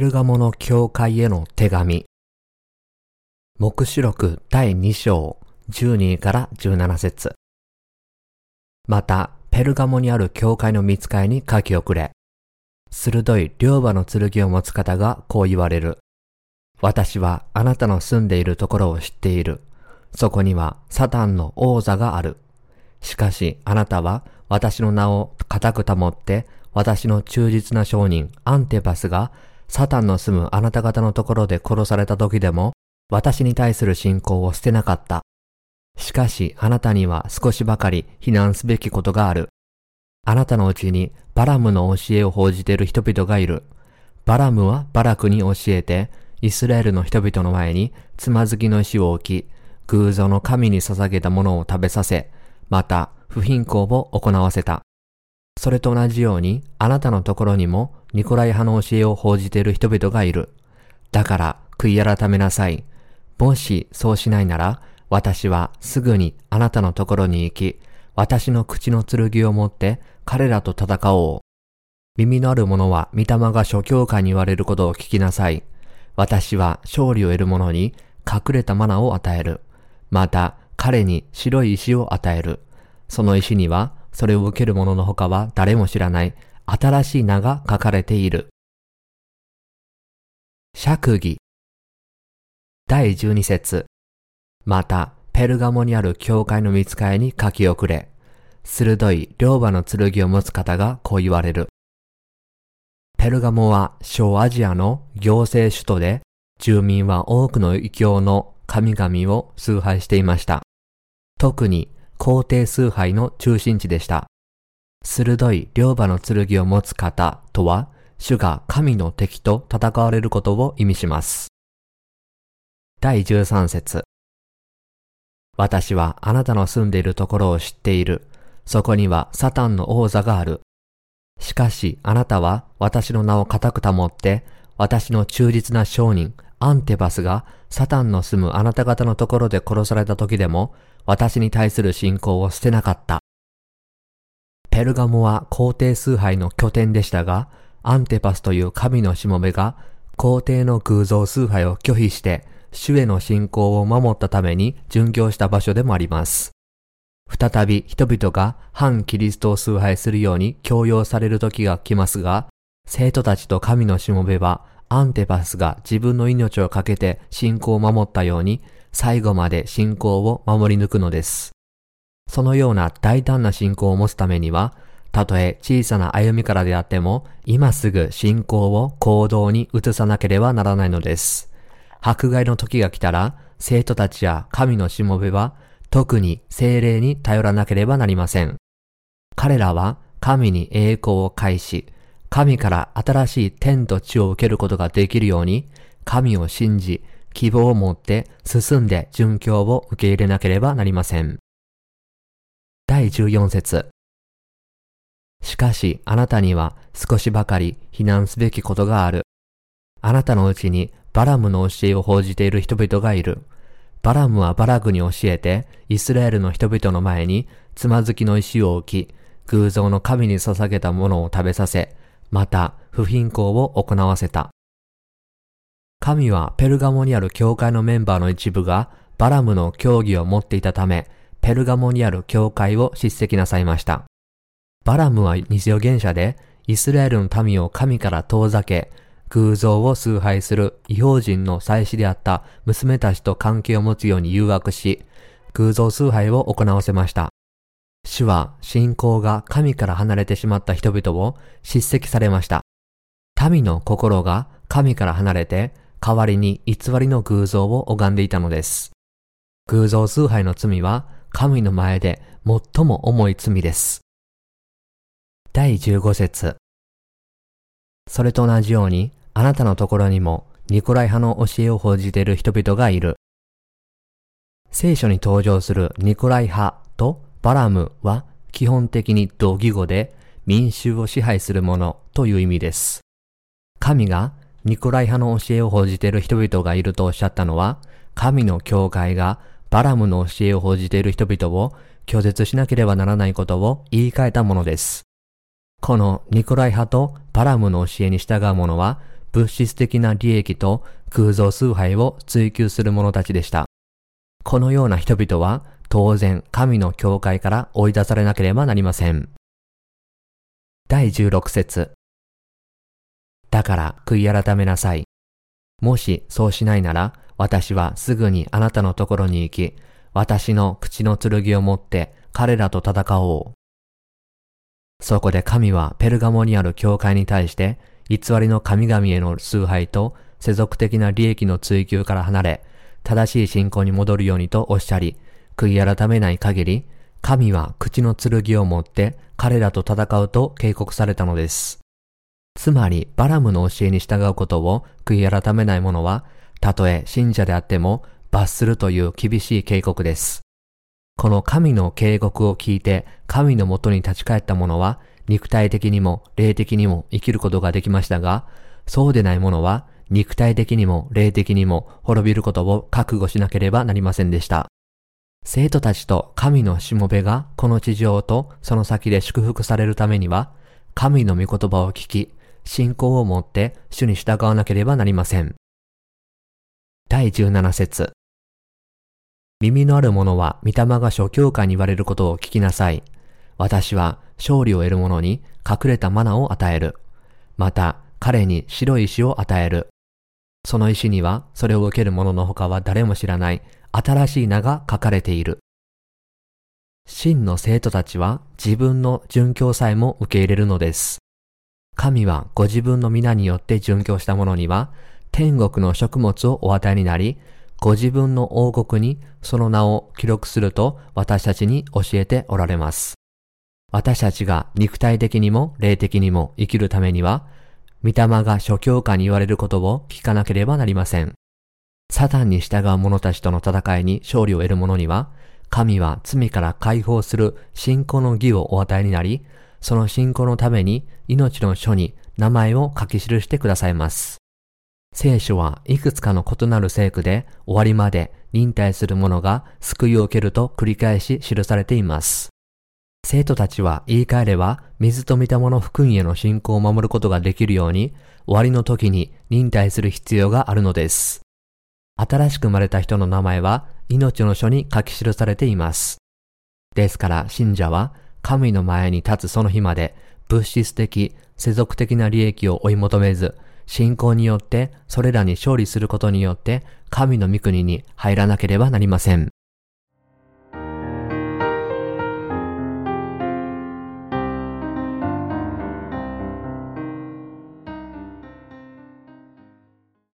ペルガモの教会への手紙。目視録第2章12から17節また、ペルガモにある教会の見つかいに書き遅れ。鋭い両刃の剣を持つ方がこう言われる。私はあなたの住んでいるところを知っている。そこにはサタンの王座がある。しかしあなたは私の名を固く保って私の忠実な商人アンテパスがサタンの住むあなた方のところで殺された時でも私に対する信仰を捨てなかった。しかしあなたには少しばかり非難すべきことがある。あなたのうちにバラムの教えを報じている人々がいる。バラムはバラクに教えて、イスラエルの人々の前につまずきの石を置き、偶像の神に捧げたものを食べさせ、また不貧困を行わせた。それと同じように、あなたのところにもニコライ派の教えを報じている人々がいる。だから悔い改めなさい。もしそうしないなら、私はすぐにあなたのところに行き、私の口の剣を持って彼らと戦おう。耳のある者は御霊が諸教会に言われることを聞きなさい。私は勝利を得る者に隠れたマナを与える。また彼に白い石を与える。その石にはそれを受ける者の他は誰も知らない新しい名が書かれている。釈義第十二節また、ペルガモにある教会の見つかいに書き遅れ、鋭い両刃の剣を持つ方がこう言われる。ペルガモは小アジアの行政首都で、住民は多くの異教の神々を崇拝していました。特に皇帝崇拝の中心地でした。鋭い両刃の剣を持つ方とは、主が神の敵と戦われることを意味します。第13節私はあなたの住んでいるところを知っている。そこにはサタンの王座がある。しかしあなたは私の名を固く保って、私の忠実な商人、アンテバスがサタンの住むあなた方のところで殺された時でも、私に対する信仰を捨てなかった。ペルガモは皇帝崇拝の拠点でしたが、アンテパスという神のしもべが皇帝の偶像崇拝を拒否して、主への信仰を守ったために殉教した場所でもあります。再び人々が反キリストを崇拝するように強要される時が来ますが、生徒たちと神のしもべはアンテパスが自分の命を懸けて信仰を守ったように最後まで信仰を守り抜くのです。そのような大胆な信仰を持つためには、たとえ小さな歩みからであっても、今すぐ信仰を行動に移さなければならないのです。迫害の時が来たら、生徒たちや神のしもべは、特に精霊に頼らなければなりません。彼らは神に栄光を返し、神から新しい天と地を受けることができるように、神を信じ、希望を持って進んで殉教を受け入れなければなりません。第14節しかしあなたには少しばかり非難すべきことがある。あなたのうちにバラムの教えを報じている人々がいる。バラムはバラグに教えて、イスラエルの人々の前につまずきの石を置き、偶像の神に捧げたものを食べさせ、また不貧困を行わせた。神はペルガモにある教会のメンバーの一部がバラムの教義を持っていたため、ペルガモにある教会を叱責なさいました。バラムは偽予言者で、イスラエルの民を神から遠ざけ、偶像を崇拝する異邦人の祭司であった娘たちと関係を持つように誘惑し、偶像崇拝を行わせました。主は信仰が神から離れてしまった人々を叱責されました。民の心が神から離れて代わりに偽りの偶像を拝んでいたのです。偶像崇拝の罪は神の前で最も重い罪です。第15節それと同じように、あなたのところにもニコライ派の教えを報じている人々がいる。聖書に登場するニコライ派とバラムは基本的に同義語で民衆を支配する者という意味です。神がニコライ派の教えを報じている人々がいるとおっしゃったのは、神の教会がバラムの教えを報じている人々を拒絶しなければならないことを言い換えたものです。このニコライ派とバラムの教えに従う者は、物質的な利益と空洞崇拝を追求する者たちでした。このような人々は当然神の教会から追い出されなければなりません。第16節だから悔い改めなさい。もしそうしないなら、私はすぐにあなたのところに行き、私の口の剣を持って彼らと戦おう。そこで神はペルガモにある教会に対して、偽りの神々への崇拝と世俗的な利益の追求から離れ、正しい信仰に戻るようにとおっしゃり、悔い改めない限り、神は口の剣を持って彼らと戦うと警告されたのです。つまり、バラムの教えに従うことを悔い改めない者は、たとえ信者であっても罰するという厳しい警告です。この神の警告を聞いて神のもとに立ち返った者は肉体的にも霊的にも生きることができましたが、そうでない者は肉体的にも霊的にも滅びることを覚悟しなければなりませんでした。生徒たちと神のしもべがこの地上とその先で祝福されるためには、神の御言葉を聞き、信仰を持って主に従わなければなりません。第17節耳のある者は御霊が諸教会に言われることを聞きなさい。私は勝利を得る者に隠れたマナを与える。また彼に白い石を与える。その石にはそれを受ける者の他は誰も知らない新しい名が書かれている。真の生徒たちは自分の殉教さえも受け入れるのです。神はご自分の皆によって殉教した者には天国の食物をお与えになり、ご自分の王国にその名を記録すると私たちに教えておられます。私たちが肉体的にも霊的にも生きるためには、御霊が諸教科に言われることを聞かなければなりません。サタンに従う者たちとの戦いに勝利を得る者には、神は罪から解放する信仰の義をお与えになり、その信仰のために命の書に名前を書き記してくださいます。聖書はいくつかの異なる聖句で終わりまで忍耐する者が救いを受けると繰り返し記されています。生徒たちは言い換えれば水と見たもの福音への信仰を守ることができるように終わりの時に忍耐する必要があるのです。新しく生まれた人の名前は命の書に書き記されています。ですから信者は神の前に立つその日まで物質的、世俗的な利益を追い求めず、信仰によってそれらに勝利することによって神の御国に入らなければなりません。